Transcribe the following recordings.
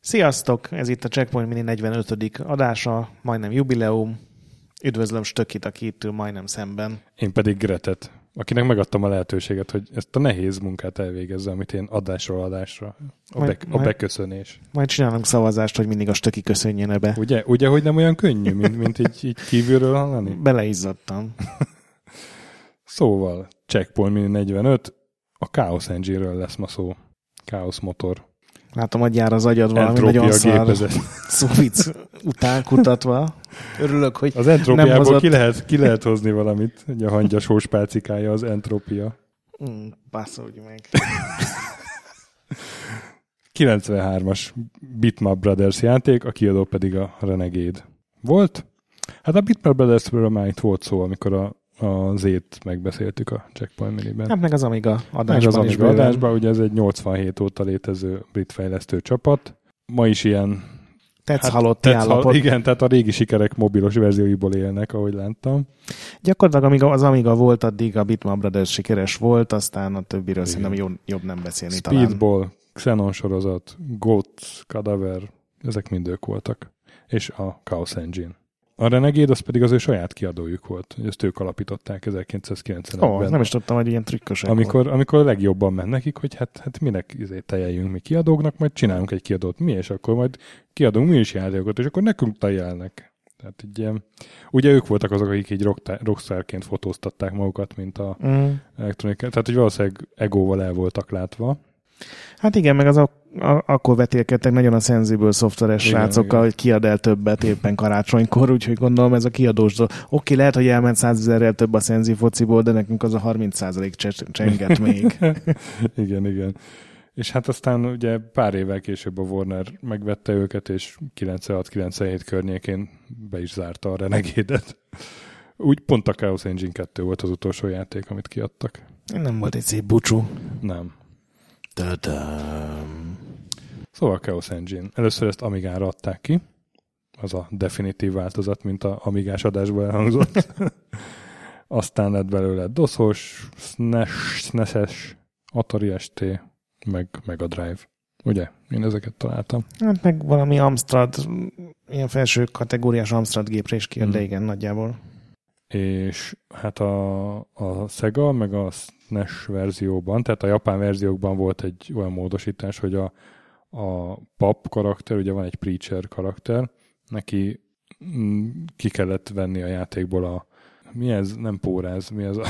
Sziasztok! Ez itt a Checkpoint Mini 45. adása, majdnem jubileum. Üdvözlöm Stökit, aki itt ül majdnem szemben. Én pedig Gretet, akinek megadtam a lehetőséget, hogy ezt a nehéz munkát elvégezze, amit én adásról adásra. A, Majd- be, a majd- beköszönés. Majd csinálunk szavazást, hogy mindig a Stöki köszönjön be. Ugye, ugye, hogy nem olyan könnyű, mint, mint így, így kívülről hallani? Beleizzadtam. Szóval, Checkpoint Mini 45, a Chaos Engine-ről lesz ma szó. Chaos motor. Látom, hogy jár az agyad valami Entropia nagyon szar szufic után kutatva. Örülök, hogy Az Nem entrópiából hozott- ki lehet, ki lehet hozni valamit. Ugye a hangyas hóspálcikája az entrópia. mm, basszolj meg. 93-as Bitmap Brothers játék, a kiadó pedig a Renegade volt. Hát a Bitmap Brothers-ről már itt volt szó, amikor a, a Z-t megbeszéltük a Checkpoint Miniben. Hát meg az Amiga Meg adásban az is Amiga bőven. adásban, ugye ez egy 87 óta létező brit fejlesztő csapat. Ma is ilyen... Tetsz hát, halotti tetsz állapot. Igen, tehát a régi sikerek mobilos verzióiból élnek, ahogy láttam. Gyakorlatilag amíg az Amiga volt, addig a Bitmap Brothers sikeres volt, aztán a többiről Igen. szerintem jobb, jobb nem beszélni talán. Speedball, Xenon sorozat, Goat, Cadaver, ezek mind ők voltak. És a Chaos Engine. A Renegade az pedig az ő saját kiadójuk volt, ezt ők alapították 1995-ben. Ó, nem is tudtam, hogy ilyen trükkösek amikor, amikor a legjobban ment nekik, hogy hát, hát minek izé tejeljünk mi kiadóknak, majd csinálunk egy kiadót mi, és akkor majd kiadunk mi is játékokat, és akkor nekünk tejelnek. Tehát így ugye ők voltak azok, akik így rockstarként fotóztatták magukat, mint a Mm. elektronika. Tehát, hogy valószínűleg egóval el voltak látva. Hát igen, meg az a, a, akkor vetélkedtek nagyon a Sensible szoftveres Igen, srácokkal, igen. hogy kiad el többet éppen karácsonykor, úgyhogy gondolom ez a kiadós. Oké, lehet, hogy elment 100 ezerrel több a Sensi fociból, de nekünk az a 30 százalék csenget még. igen, igen. És hát aztán ugye pár évvel később a Warner megvette őket, és 96-97 környékén be is zárta a Renegade-et. Úgy pont a Chaos Engine 2 volt az utolsó játék, amit kiadtak. Nem volt egy szép bucsú. Nem. Tadam. Szóval Chaos Engine. Először ezt Amigára adták ki. Az a definitív változat, mint a Amigás adásból elhangzott. Aztán lett belőle DOS-os, SNES, SNES-es, Atari ST, meg Mega Drive. Ugye? Én ezeket találtam. Hát meg valami Amstrad, ilyen felső kategóriás Amstrad gépre is kijött, de Hmm. igen, nagyjából. És hát a, a Sega, meg a SNES verzióban, tehát a japán verziókban volt egy olyan módosítás, hogy a, a pap karakter, ugye van egy preacher karakter, neki mm, ki kellett venni a játékból a mi ez? Nem póráz, mi ez a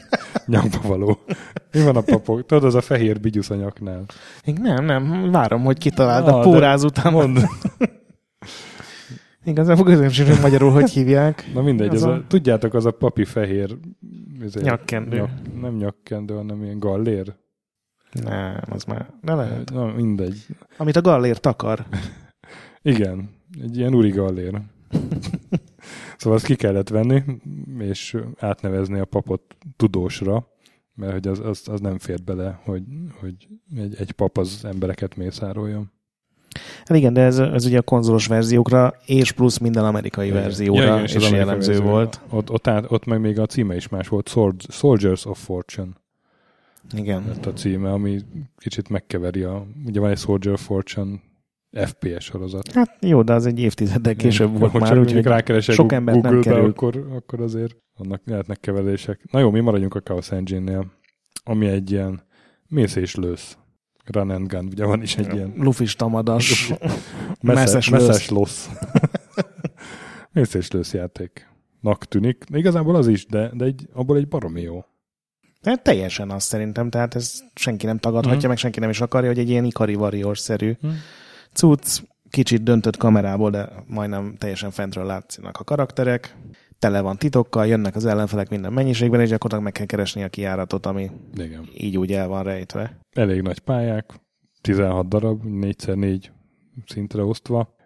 nyakba való. Mi van a papok? Tudod, az a fehér bigyusz a nyaknál. Nem, nem, várom, hogy kitaláld Ah, a de póráz után. Mondd. Igazából hogy magyarul hogy hívják. Na mindegy, Az az a- a... tudjátok, az a papi fehér izé, Nyakkendő. Nyak, nem nyakkendő, hanem ilyen gallér. Nem, az már, de lehet. Na, mindegy. Amit a gallér takar. Igen, egy ilyen uri gallér. szóval azt ki kellett venni, és átnevezni a papot tudósra, mert hogy az, az, az nem fért bele, hogy, hogy egy, egy pap az embereket mészároljon. Hát igen, de ez, ez ugye a konzolos verziókra, és plusz minden amerikai Igen. verzióra Ja, igen, és az amerikai jellemző verzió. volt. Ott, ott, át, ott meg még a címe is más volt, Soldiers of Fortune Igen. lett a címe, ami kicsit megkeveri a, ugye van egy Soldier of Fortune FPS sorozat. Hát jó, de az egy évtizeddel később Jó, volt hogyha már, úgyhogy rákeresek sok embert nem Google-be, kerül. akkor, akkor azért annak lehetnek keverések. Na jó, mi maradjunk a Chaos Engine-nél, ami egy ilyen mész és lősz. Run and gun, ugye van is egy ilyen lufis tamadas, messzes, messzes lossz. mész és lősz játéknak tűnik. Igazából az is, de, de egy, abból egy baromi jó. Hát teljesen azt szerintem, tehát ez senki nem tagadhatja, Mhm. meg senki nem is akarja, hogy egy ilyen Ikari Warriors-szerű Mhm. cucc, kicsit döntött kamerából, de majdnem teljesen fentről látszanak a karakterek. Tele van titokkal, jönnek az ellenfelek minden mennyiségben, és gyakorlatilag meg kell keresni a kijáratot, ami Igen. így úgy el van rejtve. Elég nagy pályák, 16 darab, 4x4 szintre osztva.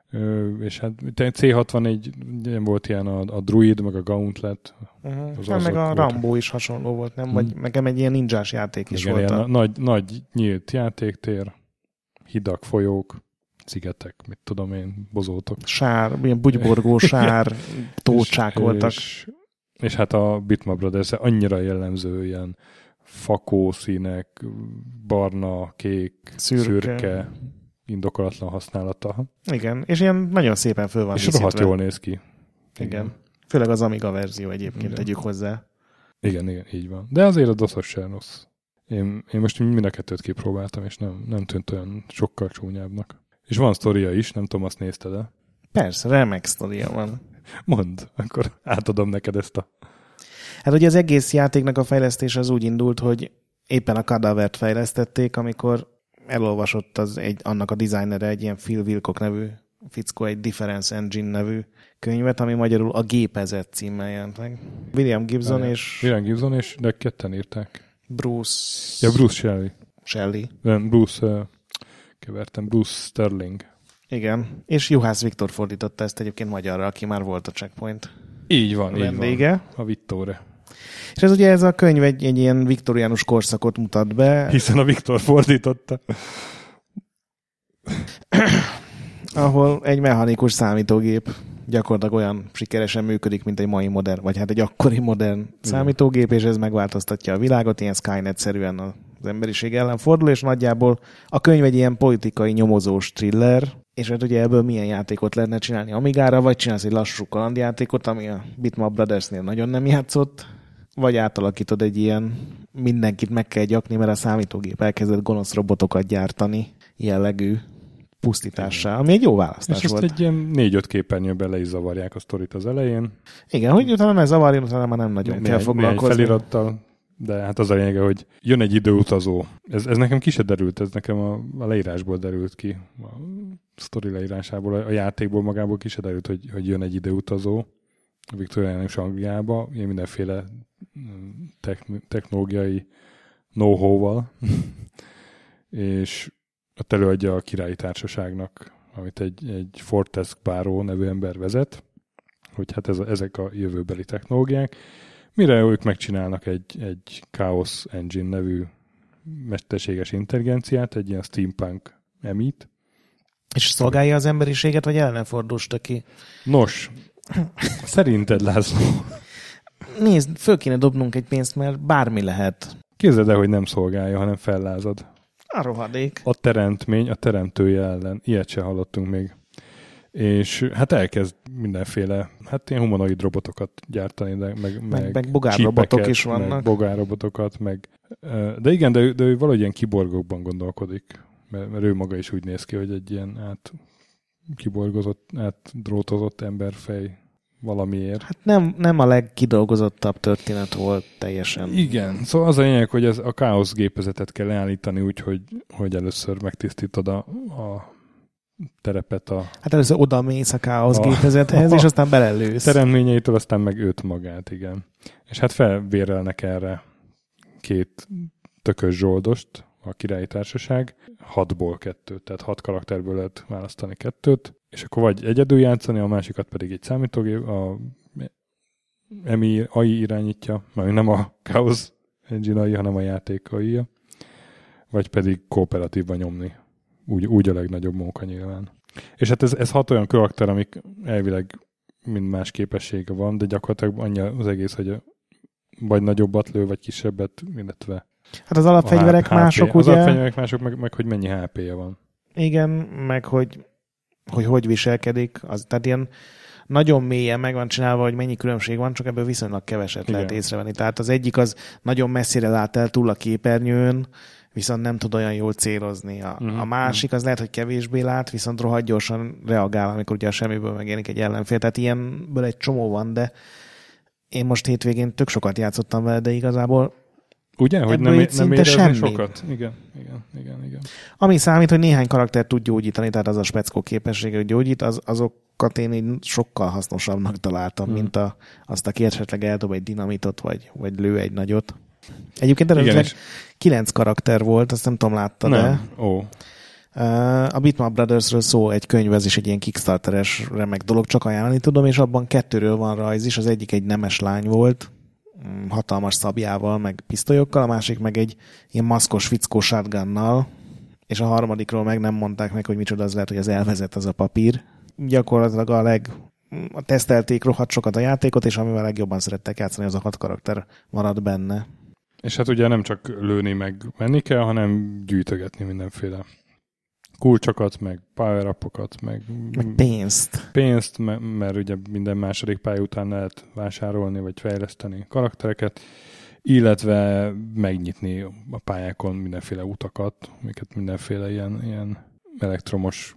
És hát C64 ugye volt ilyen a, a Druid, meg a Gauntlet. Uh-huh. Az azok meg a voltak. Rambo is hasonló volt, nem? Vagy nekem egy ilyen ninjás játék is Igen, volt. ilyen A... nagy, nagy nyílt játéktér, hidak, folyók, szigetek, mit tudom én, bozótok. Sár, ilyen bugyborgó sár, tócsák és, voltak. És És hát a Bitmap Brothers annyira jellemző ilyen fakó színek, barna, kék, szürke, szürke indokolatlan használata. Igen, és ilyen nagyon szépen föl van És rohadt jól néz ki. Igen. Igen. Főleg az Amiga verzió egyébként igen. tegyük hozzá. Igen, igen, így van. De azért a doszos sem rossz. Én, én most mind a kettőt kipróbáltam, és nem, nem tűnt olyan sokkal csúnyábbnak. És van sztoria is, nem tudom, azt nézted de. Persze, remek sztoria van. Mond, akkor átadom neked ezt a... Hát ugye az egész játéknak a fejlesztés az úgy indult, hogy éppen a Cadavert fejlesztették, amikor elolvasott az egy, annak a designere egy ilyen Phil Wilcock nevű fickó, egy Difference Engine nevű könyvet, ami magyarul a gépezet címmel jelent meg. William Gibson és... William Gibson és de ketten írták. Bruce... Ja, Bruce Shelley. Shelley. Nem, Bruce... Uh, kevertem, Bruce Sterling. Igen, és Juhász Viktor fordította ezt egyébként magyarra, aki már volt a Checkpoint. Így van, így van. A Vittore. És ez ugye ez a könyv egy, egy ilyen viktoriánus korszakot mutat be. Hiszen a Viktor fordította. ahol egy mechanikus számítógép gyakorlatilag olyan sikeresen működik, mint egy mai modern, vagy hát egy akkori modern számítógép, és ez megváltoztatja a világot, ilyen Skynet-szerűen az emberiség ellen fordul, és nagyjából a könyv egy ilyen politikai nyomozós thriller, és hát ugye ebből milyen játékot lehetne csinálni Amigára, vagy csinálsz egy lassú kalandjátékot, ami a Bitmap Brothersnél nagyon nem játszott, vagy átalakítod egy ilyen mindenkit meg kell gyakni, mert a számítógép elkezdett gonosz robotokat gyártani jellegű pusztítással, ami egy jó választás és volt. És egy ilyen négy-öt képernyőben le is zavarják a sztorit az elején. Igen, hogy utána ne zavarjon, utána már nem nagyon mi, kell foglalkozni. Egy felirattal, de hát az a lényege, hogy jön egy időutazó. Ez, ez nekem ki se derült, ez nekem a, a leírásból derült ki. A sztori leírásából, a játékból magából ki se derült, hogy, hogy jön egy időutazó a viktoriánus Angliába, ilyen mindenféle technológiai know-how-val, és ott előadja a királyi társaságnak, amit egy, egy Fortesque Báró nevű ember vezet, hogy hát ez a, ezek a jövőbeli technológiák, mire ők megcsinálnak egy, egy Chaos Engine nevű mesterséges intelligenciát, egy ilyen steampunk emit. És szolgálja az emberiséget, vagy el nem fordulst ki? Nos, szerinted László? Nézd, föl kéne dobnunk egy pénzt, mert bármi lehet. Képzeld el, hogy nem szolgálja, hanem fellázad. A rohadék. A teremtmény, a teremtője ellen. Ilyet se hallottunk még. És hát elkezd mindenféle, hát ilyen humanoid robotokat gyártani, de meg, meg, meg bogárrobotok is vannak. Meg bogárrobotokat, meg... De igen, de ő, de ő valahogy ilyen kiborgokban gondolkodik, mert, mert ő maga is úgy néz ki, hogy egy ilyen át kiborgozott, átdrótozott emberfej valamiért. Hát nem, nem a legkidolgozottabb történet volt teljesen. Igen, szóval az a lényeg, hogy ez a káosz gépezetet kell leállítani úgy, hogy, hogy először megtisztítod a, a terepet a... Hát először oda mész a káosz gépezethez, és aztán belelősz. Teremtményeitől, aztán meg őt magát, igen. És hát felvérelnek erre két tökös zsoldost, a királyi társaság, hatból kettőt, tehát hat karakterből lehet választani kettőt, és akkor vagy egyedül játszani, a másikat pedig egy számítógép, a EMI AI irányítja, mert nem a Chaos Engine AI, hanem a játék ai vagy pedig kooperatívban nyomni. Úgy, úgy a legnagyobb munka nyilván. És hát ez, ez hat olyan karakter, amik elvileg mind más képessége van, de gyakorlatilag annyi az egész, hogy vagy nagyobbat lő, vagy kisebbet, illetve Hát az alapfegyverek HP, mások, ugye? Az alapfegyverek mások, meg, meg hogy mennyi HP-je van. Igen, meg hogy hogy, hogy viselkedik. Az, tehát ilyen nagyon mélyen meg van csinálva, hogy mennyi különbség van, csak ebből viszonylag keveset Igen. lehet észrevenni. Tehát az egyik az nagyon messzire lát el túl a képernyőn, viszont nem tud olyan jól célozni. A, uh-huh. a másik az lehet, hogy kevésbé lát, viszont rohadt gyorsan reagál, amikor ugye a semmiből megjelenik egy ellenfél. Tehát ilyenből egy csomó van, de én most hétvégén tök sokat játszottam vele, de igazából Ugye, hogy nem, nem érezni sokat? Igen, igen, igen, igen. Ami számít, hogy néhány karakter tud gyógyítani, tehát az a speckó képessége, hogy gyógyít, az, azokat én így sokkal hasznosabbnak találtam, hmm. mint a, azt, aki esetleg eldob egy dinamitot, vagy, vagy lő egy nagyot. Egyébként eredetileg kilenc karakter volt, azt nem tudom, látta, de... Ó. A Bitmap Brothersről szó egy könyv, ez is egy ilyen Kickstarteres remek dolog, csak ajánlani tudom, és abban kettőről van rajz is, az egyik egy nemes lány volt, Mm, hatalmas szabjával, meg pisztolyokkal, a másik meg egy ilyen maszkos, fickó shotgunnal, és a harmadikról meg nem mondták meg, hogy micsoda az lehet, hogy az elvezet az a papír. Gyakorlatilag a leg tesztelték rohadt sokat a játékot, és amivel legjobban szerettek játszani, az a hat karakter marad benne. És hát ugye nem csak lőni meg menni kell, hanem gyűjtögetni mindenféle kulcsokat, meg power meg, meg pénzt. Pénzt, mert ugye minden második pálya után lehet vásárolni, vagy fejleszteni karaktereket, illetve megnyitni a pályákon mindenféle utakat, amiket mindenféle ilyen, ilyen elektromos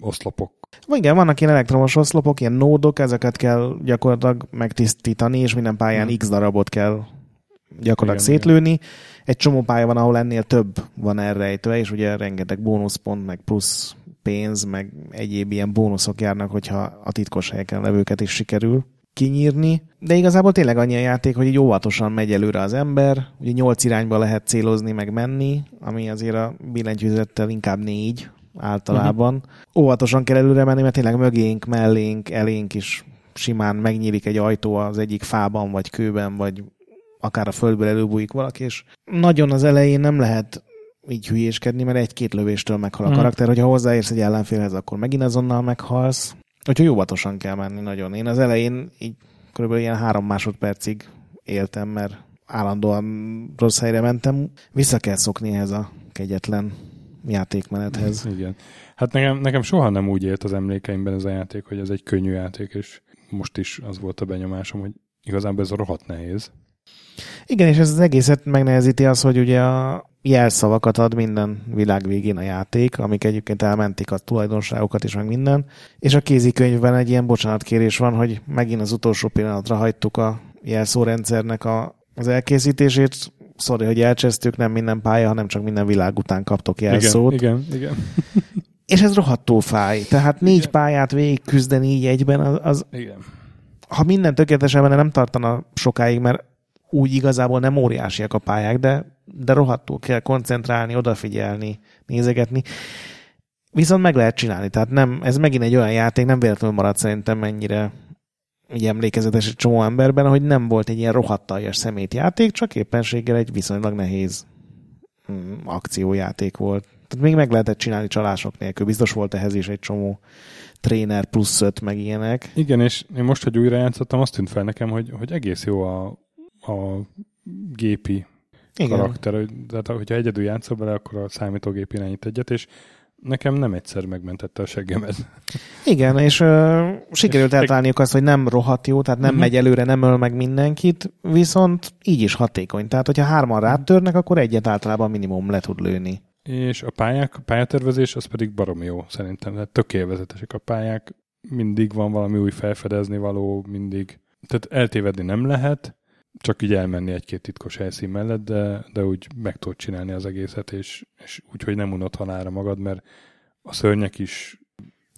oszlopok. Igen, vannak ilyen elektromos oszlopok, ilyen nódok, ezeket kell gyakorlatilag megtisztítani, és minden pályán hmm. x darabot kell gyakorlatilag igen, szétlőni. Igen. Egy csomó pálya van, ahol ennél több van elrejtve, és ugye rengeteg bónuszpont, meg plusz pénz, meg egyéb ilyen bónuszok járnak, hogyha a titkos helyeken levőket is sikerül kinyírni. De igazából tényleg annyi a játék, hogy így óvatosan megy előre az ember, ugye nyolc irányba lehet célozni, meg menni, ami azért a billentyűzettel inkább négy általában. Uh-huh. Óvatosan kell előre menni, mert tényleg mögénk, mellénk, elénk is simán megnyílik egy ajtó az egyik fában, vagy kőben, vagy akár a földből előbújik valaki, és nagyon az elején nem lehet így hülyéskedni, mert egy-két lövéstől meghal a hmm. karakter, hogyha hozzáérsz egy ellenfélhez, akkor megint azonnal meghalsz. Úgyhogy óvatosan kell menni nagyon. Én az elején így körülbelül ilyen három másodpercig éltem, mert állandóan rossz helyre mentem. Vissza kell szokni ehhez a kegyetlen játékmenethez. Igen. Hát nekem, nekem soha nem úgy élt az emlékeimben ez a játék, hogy ez egy könnyű játék, és most is az volt a benyomásom, hogy igazából ez a rohadt nehéz. Igen, és ez az egészet megnehezíti az, hogy ugye a jelszavakat ad minden világ végén a játék, amik egyébként elmentik a tulajdonságokat is, meg minden. És a kézikönyvben egy ilyen bocsánatkérés van, hogy megint az utolsó pillanatra hagytuk a jelszórendszernek a, az elkészítését. Sorry, hogy elcsesztük, nem minden pálya, hanem csak minden világ után kaptok jelszót. Igen, igen, igen. és ez rohadtó fáj. Tehát négy igen. pályát végig küzdeni így egyben, az, az igen. ha minden tökéletesen benne nem tartana sokáig, mert úgy igazából nem óriásiak a pályák, de, de rohadtul kell koncentrálni, odafigyelni, nézegetni. Viszont meg lehet csinálni, tehát nem, ez megint egy olyan játék, nem véletlenül maradt szerintem mennyire így emlékezetes egy csomó emberben, hogy nem volt egy ilyen rohadtaljas szemétjáték, csak éppenséggel egy viszonylag nehéz mm, akciójáték volt. Tehát még meg lehetett csinálni csalások nélkül. Biztos volt ehhez is egy csomó tréner plusz öt, meg ilyenek. Igen, és én most, hogy újra játszottam, azt tűnt fel nekem, hogy, hogy egész jó a, a gépi Igen. karakter. Tehát, hogyha egyedül játszol bele, akkor a számítógép irányít egyet, és nekem nem egyszer megmentette a seggemet. Igen, és uh, sikerült eltalálniuk azt, hogy nem rohadt jó, tehát nem uh-huh. megy előre, nem öl meg mindenkit, viszont így is hatékony. Tehát, hogyha hárman rátörnek, akkor egyet általában minimum le tud lőni. És a pályák, a pályatervezés az pedig barom jó szerintem. Tehát tök élvezetesek a pályák, mindig van valami új felfedezni való, mindig. Tehát eltévedni nem lehet, csak így elmenni egy-két titkos helyszín mellett, de, de úgy meg tudod csinálni az egészet, és, és úgy, hogy nem unod halára magad, mert a szörnyek is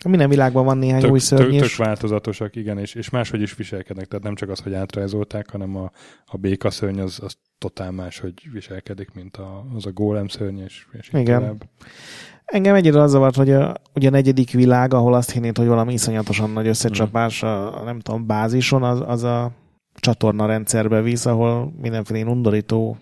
minden világban van néhány tök, új szörny tök, tök változatosak, igen, és, és máshogy is viselkednek, tehát nem csak az, hogy átrajzolták, hanem a, a békaszörny az, az totál más, hogy viselkedik, mint a, az a gólem szörny, és, és igen. Tovább. Engem egyedül az zavart, hogy a, ugye a negyedik világ, ahol azt hinnéd, hogy valami iszonyatosan nagy összecsapás a, a nem tudom, bázison, az, az a csatorna rendszerbe visz, ahol mindenféle undorító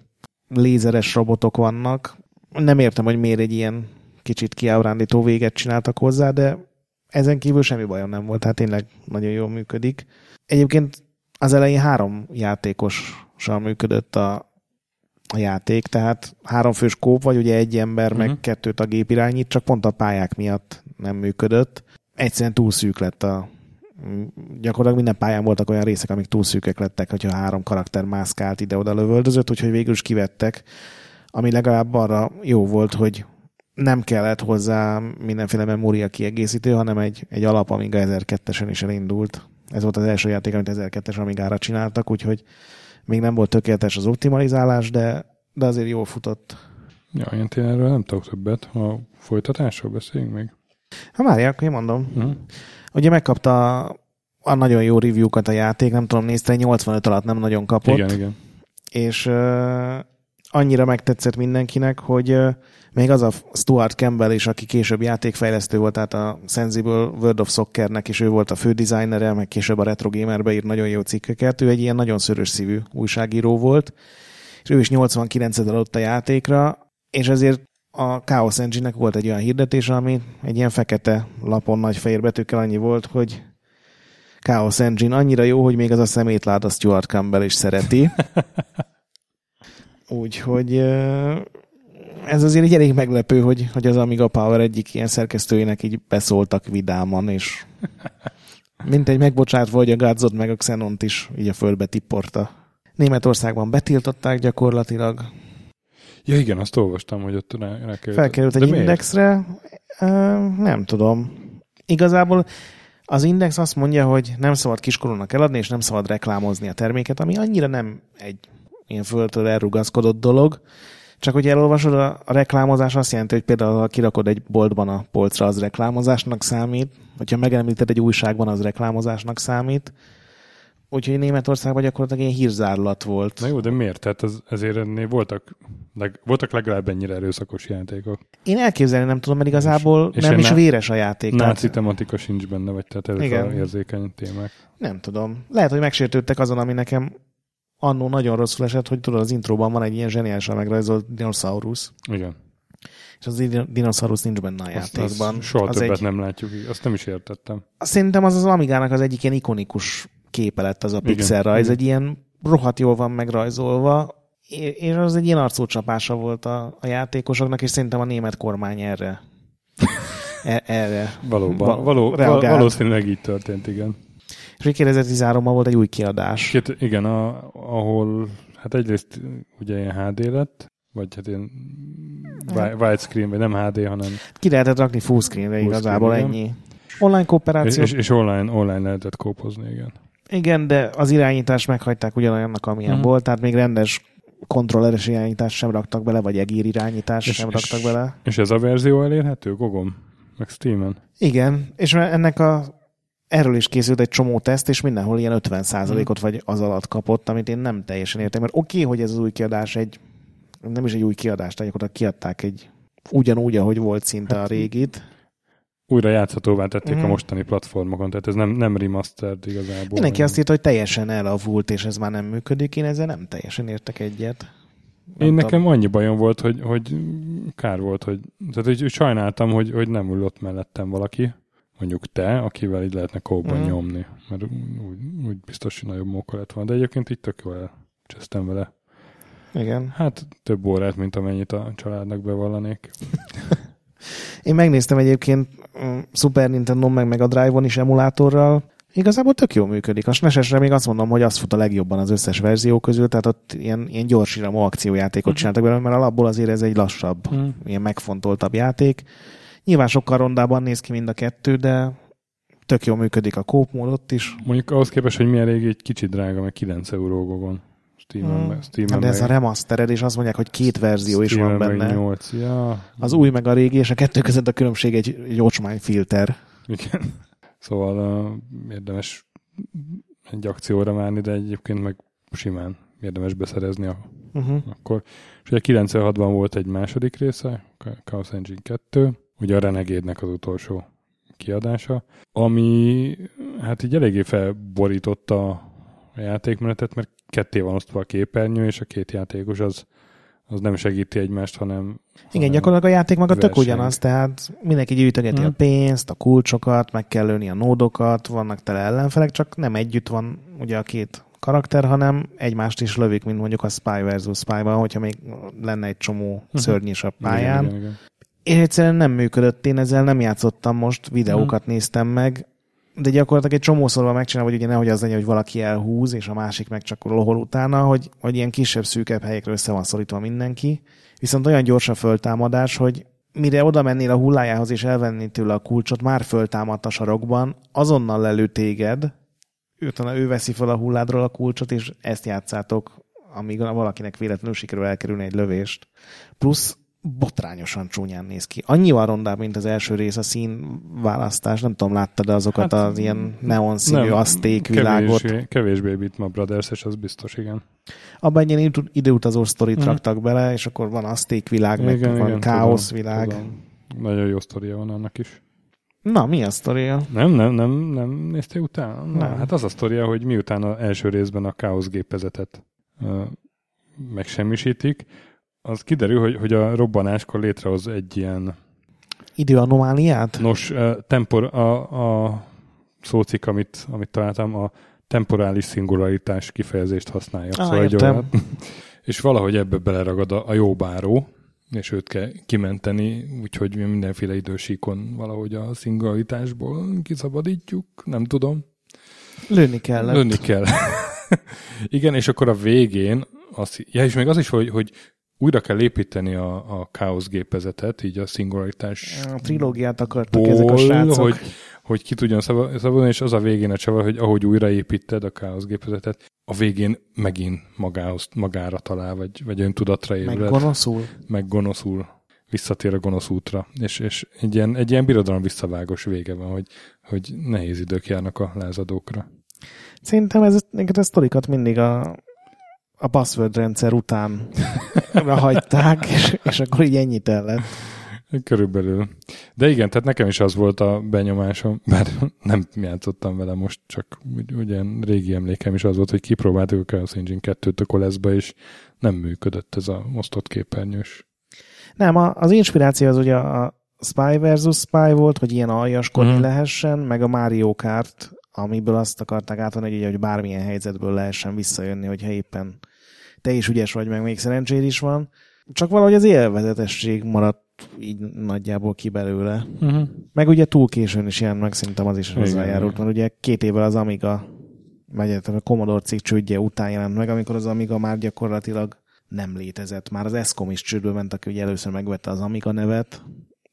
lézeres robotok vannak. Nem értem, hogy miért egy ilyen kicsit kiábrándító véget csináltak hozzá, de ezen kívül semmi bajom nem volt, tehát tényleg nagyon jól működik. Egyébként az elején három játékossal működött a, a játék, tehát három fős kóp, vagy ugye egy ember, uh-huh. meg mhm. kettőt a gép irányít, csak pont a pályák miatt nem működött. Egyszerűen túl szűk lett a, gyakorlatilag minden pályán voltak olyan részek, amik túl szűkek lettek, hogyha három karakter mászkált ide-oda lövöldözött, úgyhogy végül is kivettek, ami legalább arra jó volt, hogy nem kellett hozzá mindenféle memória kiegészítő, hanem egy, egy alap Amiga 1002-esen is elindult. Ez volt az első játék, amit 1002-es Amigára csináltak, úgyhogy még nem volt tökéletes az optimalizálás, de, de azért jól futott. Ja, én erről nem tudok többet. A folytatásról beszéljünk még. Ha várják, akkor én mondom. Uh-huh. Ugye megkapta a nagyon jó review-kat a játék, nem tudom, nézte, 85 alatt nem nagyon kapott. Igen, igen. És uh, annyira megtetszett mindenkinek, hogy uh, még az a Stuart Campbell is, aki később játékfejlesztő volt, tehát a Sensible World of Soccernek is ő volt a fő designere, meg később a Retro Gamerbe írt nagyon jó cikkeket. Ő egy ilyen nagyon szörös szívű újságíró volt, és ő is 89 adott a játékra, és ezért a Chaos Engine-nek volt egy olyan hirdetés, ami egy ilyen fekete lapon nagy fehér betűkkel annyi volt, hogy Chaos Engine annyira jó, hogy még az a szemétláda Stuart Campbell is szereti. Úgyhogy ez azért egy elég meglepő, hogy, hogy az Amiga Power egyik ilyen szerkesztőjének így beszóltak vidáman, és mint egy megbocsátva, hogy a Gadzod meg a Xenont is így a földbe tipporta. Németországban betiltották gyakorlatilag. Ja igen, azt olvastam, hogy ott rá, rá Felkerült egy miért? indexre. Uh, nem tudom. Igazából az Index azt mondja, hogy nem szabad kiskorúnak eladni, és nem szabad reklámozni a terméket, ami annyira nem egy ilyen földtől elrugaszkodott dolog. Csak hogy elolvasod, a, a reklámozás azt jelenti, hogy például ha kirakod egy boltban a polcra, az reklámozásnak számít, hogyha megemlíted egy újságban, az reklámozásnak számít. Úgyhogy Németországban gyakorlatilag ilyen hírzárlat volt. Na jó, de miért? Tehát ez, ezért ennél voltak, leg, voltak legalább ennyire erőszakos játékok. Én elképzelni nem tudom, mert igazából és nem is ná- véres a játék. Náci tehát... tematika sincs benne, vagy tehát ezek Igen. a érzékeny témák. Nem tudom. Lehet, hogy megsértődtek azon, ami nekem annó nagyon rosszul esett, hogy tudod, az intróban van egy ilyen zseniálisan megrajzolt dinoszaurusz. Igen. És az dinoszaurusz nincs benne a azt, játékban. Azt soha az többet egy... nem látjuk, azt nem is értettem. Szerintem az az Amigának az egyik ilyen ikonikus képe lett az a pixel rajz, egy ilyen rohadt jól van megrajzolva, és az egy ilyen arcócsapása volt a, a játékosoknak, és szerintem a német kormány erre e, erre Valóban, való, valószínűleg így történt, igen. És 2013-ban volt egy új kiadás. Két, igen, a, ahol hát egyrészt ugye ilyen HD lett, vagy hát ilyen widescreen, vagy nem HD, hanem... Ki lehetett rakni fullscreenre full igazából screen, ennyi. Online kooperáció. És, és, és online, online lehetett kópozni, igen. Igen, de az irányítást meghagyták ugyanolyannak, amilyen uh-huh. volt, tehát még rendes kontrolleres irányítást sem raktak bele, vagy egér irányítást és, sem és, raktak bele. És ez a verzió elérhető Gogom? Meg Steam-en? Igen, és ennek a erről is készült egy csomó teszt, és mindenhol ilyen 50%-ot hmm. vagy az alatt kapott, amit én nem teljesen értem. Mert oké, okay, hogy ez az új kiadás egy, nem is egy új kiadás, tehát akkor kiadták egy ugyanúgy, ahogy volt szinte hát, a régit. Újra játszhatóvá tették mm. a mostani platformokon, tehát ez nem, nem remastered igazából. Mindenki azt írta, hogy teljesen elavult, és ez már nem működik. Én ezzel nem teljesen értek egyet. Nem én nekem annyi bajom volt, hogy, hogy kár volt, hogy, tehát, hogy sajnáltam, hogy, hogy nem ült mellettem valaki, mondjuk te, akivel így lehetne kóban mm. nyomni, mert úgy, úgy biztos, hogy nagyobb móka lett volna. De egyébként itt tök jól elcsesztem vele. Igen. Hát több órát, mint amennyit a családnak bevallanék. Én megnéztem egyébként mm, Super Nintendo meg meg a Drive-on is emulátorral. Igazából tök jól működik. A SNES-esre még azt mondom, hogy az fut a legjobban az összes verzió közül, tehát ott ilyen, ilyen gyors iramú akciójátékot uh-huh. csináltak belőle, mert alapból azért ez egy lassabb, uh-huh. ilyen megfontoltabb játék. Nyilván sokkal rondában néz ki mind a kettő, de tök jól működik a kópmód ott is. Mondjuk ahhoz képest, hogy milyen régi, egy kicsit drága, meg 9 euró gogon. Steam-en, hmm. Steam-en De ez a remastered, és azt mondják, hogy két verzió is van benne. 8, ja. Az új meg a régi, és a kettő között a különbség egy, egy filter. Igen. Szóval uh, érdemes egy akcióra várni, de egyébként meg simán érdemes beszerezni a, uh-huh. akkor. És ugye 96-ban volt egy második része, Chaos Engine 2, ugye a Renegade-nek az utolsó kiadása, ami hát így eléggé felborította a játékmenetet, mert ketté van osztva a képernyő, és a két játékos az, az nem segíti egymást, hanem... Igen, gyakorlatilag a játék maga verseny. tök ugyanaz, tehát mindenki gyűjtögeti hmm. a pénzt, a kulcsokat, meg kell lőni a nódokat, vannak tele ellenfelek, csak nem együtt van ugye a két karakter, hanem egymást is lövik, mint mondjuk a Spy versus Spy-ban, hogyha még lenne egy csomó uh-huh. szörny is a pályán. Igen, igen, igen. És egyszerűen nem működött, én ezzel nem játszottam most, videókat hmm. néztem meg, de gyakorlatilag egy csomószor van megcsinálva, hogy ugye nehogy az legyen, hogy valaki elhúz, és a másik meg csak lohol utána, hogy, hogy ilyen kisebb, szűkebb helyekről össze van szorítva mindenki. Viszont olyan gyors a föltámadás, hogy mire oda mennél a hullájához és elvenni tőle a kulcsot, már föltámadt a sarokban, azonnal lelő téged, utána ő veszi fel a hulládról a kulcsot, és ezt játszátok, amíg valakinek véletlenül sikerül elkerülni egy lövést. Plusz botrányosan csúnyán néz ki. Annyival rondább, mint az első rész a színválasztás. Nem tudom, láttad -e azokat hát, az ilyen neon színű aszték világot? Kevésbé, kevésbé Brothers, és az biztos, igen. Abban egy ilyen időutazó sztorit mm. raktak bele, és akkor van aszték világ, meg igen, van igen, káosz tudom, világ. Tudom. Nagyon jó sztoria van annak is. Na, mi a sztoria? Nem, nem, nem, nem néztél utána? Na, nem. hát az a sztoria, hogy miután az első részben a káosz gépezetet uh, megsemmisítik, az kiderül, hogy, hogy a robbanáskor létrehoz egy ilyen időanomáliát? Nos, tempor, a, a szócik, amit, amit találtam, a temporális szingularitás kifejezést használja. Ah, szóval értem. és valahogy ebbe beleragad a, a jó báró, és őt kell kimenteni, úgyhogy mi mindenféle idősíkon valahogy a szingularitásból kiszabadítjuk, nem tudom. Lőni kellett. Lőni kell. Igen, és akkor a végén, az, ja, és még az is, hogy, hogy újra kell építeni a, a káosz gépezetet, így a szingularitás A trilógiát akartak ezek a srácok. hogy, hogy ki tudjon szabadulni, és az a végén a csavar, hogy ahogy újraépíted a káosz gépezetet, a végén megint magához, magára talál, vagy, vagy öntudatra Meg ébred, gonoszul. meg gonoszul visszatér a gonosz útra, és, és egy, ilyen, egy ilyen birodalom visszavágos vége van, hogy, hogy nehéz idők járnak a lázadókra. Szerintem ez, ezeket a sztorikat mindig a, a password rendszer után hagyták, és, és akkor így ennyit el lett. Körülbelül. De igen, tehát nekem is az volt a benyomásom, bár nem játszottam vele most, csak ugy- ugyan régi emlékem is az volt, hogy kipróbáltuk a Chaos Engine 2-t a koleszba, és nem működött ez a osztott képernyős. Nem, a, az inspiráció az ugye a Spy versus Spy volt, hogy ilyen aljaskodni Mhm. lehessen, meg a Mario Kart, amiből azt akarták átvenni, hogy, ugye, hogy bármilyen helyzetből lehessen visszajönni, hogyha éppen te is ügyes vagy, meg még szerencséd is van. Csak valahogy az élvezetesség maradt így nagyjából ki belőle. Uh-huh. Meg ugye túl későn is jelent meg, szerintem az is hozzájárult, mert ugye két évvel az Amiga, vagy hát a Commodore cikk csődje után jelent meg, amikor az Amiga már gyakorlatilag nem létezett. Már az Escom is csődbe ment, aki ugye először megvette az Amiga nevet,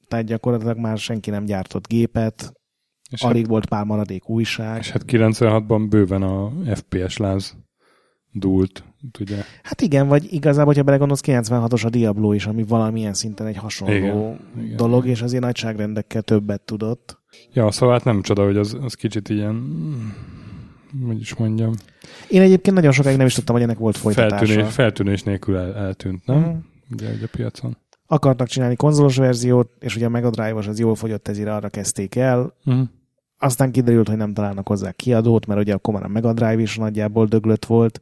tehát gyakorlatilag már senki nem gyártott gépet, És, hát, alig volt pár maradék újság. és hát 96-ban bőven a FPS láz dúlt, ugye? Hát igen, vagy igazából, hogyha belegondolsz, 96-os a Diablo is, ami valamilyen szinten egy hasonló Igen, igen. dolog, és azért nagyságrendekkel többet tudott. Ja, szóval hát nem csoda, hogy az, az kicsit ilyen, hogy is mondjam, Én egyébként nagyon sokáig nem is tudtam, hogy ennek volt folytatása. feltűnés, feltűnés nélkül el, eltűnt, nem? Mhm. Ugye, ugye a piacon. akartak csinálni konzolos verziót, és ugye a Mega Drive-os az jól fogyott, ezért arra kezdték el. Uh-huh. Aztán kiderült, hogy nem találnak hozzá kiadót, mert ugye akkor már a Mega Drive is nagyjából döglött volt.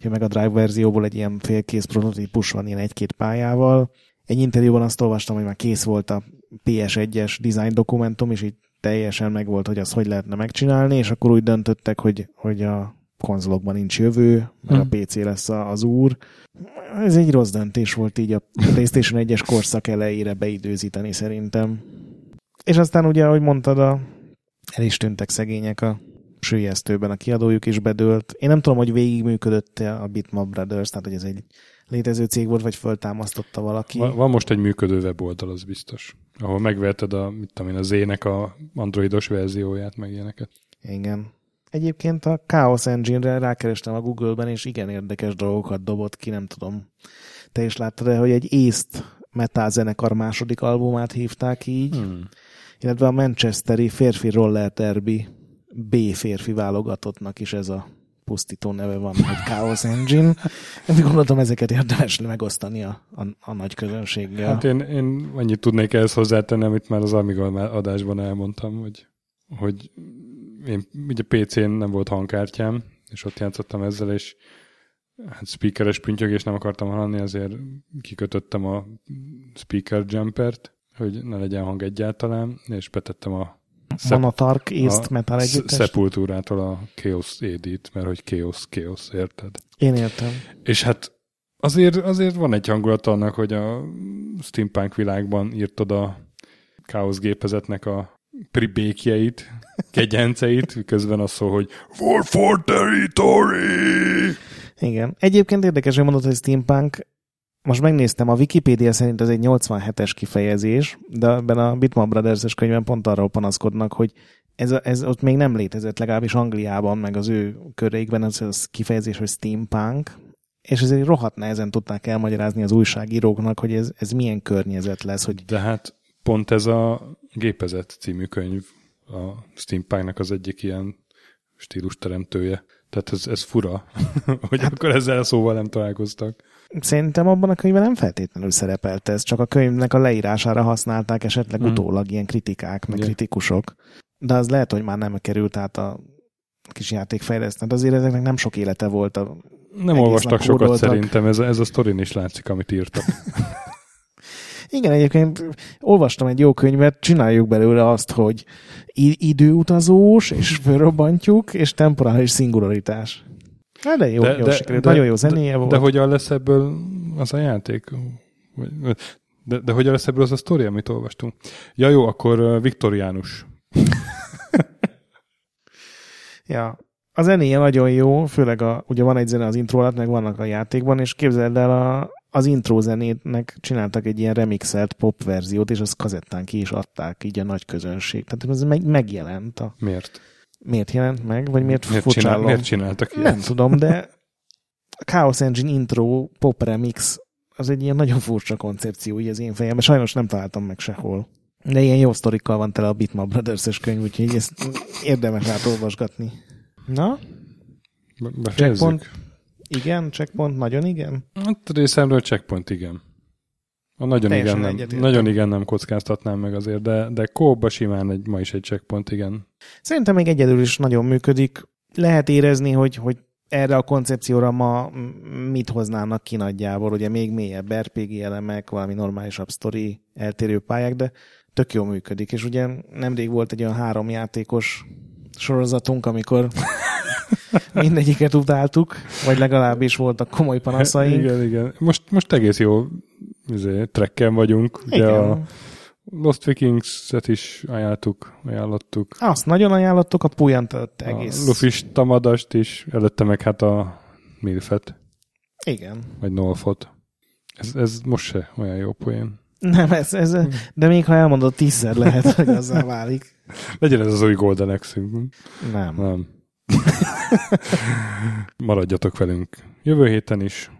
Ugye a Mega Drive verzióból egy ilyen félkész prototípus van, ilyen egy-két pályával. Egy interjúban azt olvastam, hogy már kész volt a PS1-es design dokumentum, és így teljesen meg volt, hogy azt hogy lehetne megcsinálni, és akkor úgy döntöttek, hogy, hogy a konzolokban nincs jövő, mert Hm. a PC lesz a- az úr. Ez egy rossz döntés volt így a PlayStation 1-es korszak elejére beidőzíteni szerintem. És aztán ugye, ahogy mondtad, a, el is tűntek szegények a sülyeztőben, a kiadójuk is bedőlt. Én nem tudom, hogy végigműködött a Bitmap Brothers, tehát hogy ez egy létező cég volt, vagy föltámasztotta valaki. Va- Van most egy működő weboldal, az biztos. Ahol megverted a, mit tudom én, a Z-nek a androidos verzióját, meg ilyeneket. Igen. Egyébként a Chaos Engine-re rákerestem a Google-ben, és igen érdekes dolgokat dobott ki, nem tudom. Te is láttad-e, hogy egy észt metal zenekar második albumát hívták így, Hmm. illetve a Manchesteri férfi roller derby B férfi válogatottnak is ez a pusztító neve van, hogy Chaos Engine. Én gondoltam, ezeket érdemes megosztani a, a, a nagy közönséggel. Hát én, én annyit tudnék ehhez hozzátenni, amit már az Amiga adásban elmondtam, hogy, hogy én ugye PC-n nem volt hangkártyám, és ott játszottam ezzel, és hát speakeres püntyögés nem akartam hallani, azért kikötöttem a speaker jumpert, hogy ne legyen hang egyáltalán, és betettem a szep- Monotark észt a metal együttes. Sepultúrától a Chaos AD-t, mert hogy Chaos, Chaos, érted? Én értem. És hát azért, azért van egy hangulat annak, hogy a steampunk világban írtad a káosz gépezetnek a pribékjeit, kegyenceit, közben az szól, hogy War for Territory! Igen. Egyébként érdekes, hogy mondod, hogy steampunk. Most megnéztem, a Wikipédia szerint ez egy 87-es kifejezés, de ebben a Bitmap Brothers-es könyvben pont arról panaszkodnak, hogy ez, ez ott még nem létezett, legalábbis Angliában, meg az ő köreikben ez az kifejezés, hogy steampunk, és ezért rohadt nehezen tudták elmagyarázni az újságíróknak, hogy ez, ez milyen környezet lesz, hogy De hát pont ez a Gépezet című könyv a steampunknak az egyik ilyen stílusteremtője. Tehát ez, ez fura, hogy hát, akkor ezzel a szóval nem találkoztak. Szerintem abban a könyvben nem feltétlenül szerepelt ez, csak a könyvnek a leírására használták esetleg Hmm. utólag ilyen kritikák, meg Ugye. kritikusok. De az lehet, hogy már nem került át a kis játékfejlesztő. De azért ezeknek nem sok élete volt. A... Nem Egész olvastak sokat kódoltak. szerintem, ez ez a sztorin is látszik, amit írtak. Igen, egyébként olvastam egy jó könyvet, csináljuk belőle azt, hogy időutazós, és fölrobbantjuk, és temporális szingularitás. Hát de jó, de, jó de, sikerült, de, nagyon jó zenéje de, volt. De hogyan lesz ebből az a játék? De, de hogyan lesz ebből az a sztori, amit olvastunk? Ja jó, akkor Viktoriánus. ja, a zenéje nagyon jó, főleg a, ugye van egy zene az intro alatt, meg vannak a játékban, és képzeld el, a, az intro zenétnek csináltak egy ilyen remixelt pop verziót, és azt kazettán ki is adták így a nagy közönség. Tehát ez meg, megjelent. A, miért? Miért jelent meg, vagy miért, miért, csinál, miért csináltak ilyet? Nem tudom, de a Chaos Engine intro pop remix az egy ilyen nagyon furcsa koncepció így az én fejemben. Sajnos nem találtam meg sehol. De ilyen jó sztorikkal van tele a Bitmap Brothers-es könyv, úgyhogy ezt érdemes átolvasgatni. Na? Checkpoint? Igen, checkpoint, nagyon igen? Hát részemről checkpoint igen. A nagyon igen, nem, nagyon igen nem kockáztatnám meg azért, de, de kóba simán egy, ma is egy checkpoint, igen. Szerintem még egyedül is nagyon működik. Lehet érezni, hogy, hogy erre a koncepcióra ma mit hoznának ki nagyjából, ugye még mélyebb RPG elemek, valami normálisabb sztori, eltérő pályák, de tök jó működik. És ugye nemrég volt egy olyan három játékos sorozatunk, amikor mindegyiket utáltuk, vagy legalábbis voltak komoly panaszaink. Igen, igen. Most, most egész jó izé, trekken vagyunk. Igen. A Lost Vikings-et is ajánlottuk, ajánlottuk. Azt nagyon ajánlottuk, a Pujant egész. A Lufis Tamadast is, előtte meg hát a Milfet. Igen. Vagy Nolfot. Ez, ez most se olyan jó poén. Nem, ez, ez, de még ha elmondod tízszer lehet, hogy azzal válik. Legyen ez az új Golden axe Nem. Nem. Maradjatok velünk jövő héten is,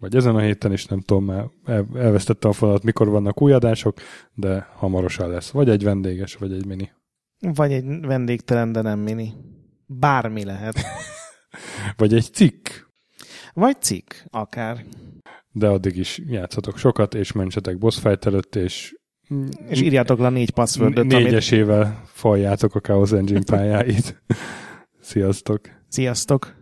vagy ezen a héten is, nem tudom, már el, elvesztettem a fonalat, mikor vannak új adások, de hamarosan lesz. Vagy egy vendéges, vagy egy mini. Vagy egy vendégtelen, de nem mini. Bármi lehet. vagy egy cikk. Vagy cikk, akár. De addig is játszatok sokat, és mentsetek boss fight előtt, és és írjátok le négy passwordot. Négyesével amit... faljátok a Chaos Engine pályáit. Sziasztok! Sziasztok!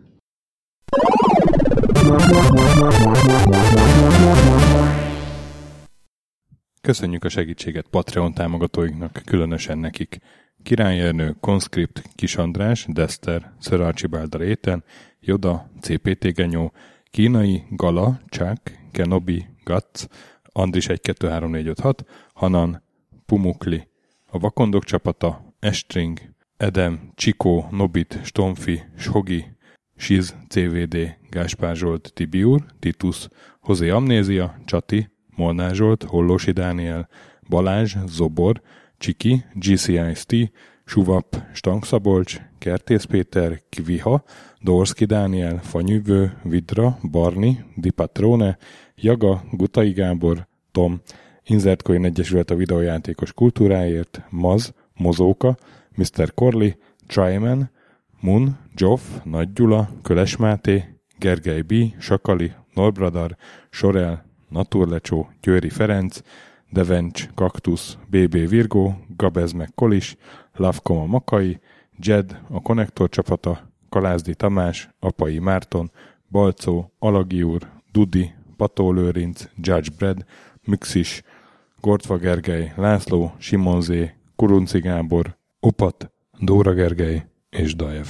Köszönjük a segítséget Patreon támogatóinknak, különösen nekik. Király Ernő, Conscript, Kis András, Dester, Sir Archibald Réten, Joda, CPT Genyó, Kínai, Gala, Chuck, Kenobi, Gatz, Andris 1 2 3 4 5 6, Hanan, Pumukli, a Vakondok csapata, Estring, Edem, Csikó, Nobit, Stomfi, Shogi, Siz, CVD, Gáspár Zsolt, Tibiur, Titus, Hozé Amnézia, Csati, Molnár Zsolt, Hollósi Dániel, Balázs, Zobor, Csiki, GCIST, Suvap, Stangszabolcs, Kertész Péter, Kviha, Dorski Dániel, Fanyűvő, Vidra, Barni, Dipatrone, Jaga, Gutai Gábor, Tom, Inzertcoin Egyesület a videójátékos kultúráért, Maz, Mozóka, Mr. Corley, Tryman, Mun, Joff, Nagy Gyula, Köles Máté, Gergely B., Sakali, Norbradar, Sorel, Naturlecsó, Győri Ferenc, Devencs, Kaktusz, BB Virgó, Gabez meg Kolis, Lavkoma Makai, Jed, a Konnektor csapata, Kalázdi Tamás, Apai Márton, Balcó, Alagi úr, Dudi, Pató Lőrinc, Judge Brad, Müxis, Gortva Gergely, László, Simonzé, Kurunci Gábor, Opat, Dóra Gergely és Daev.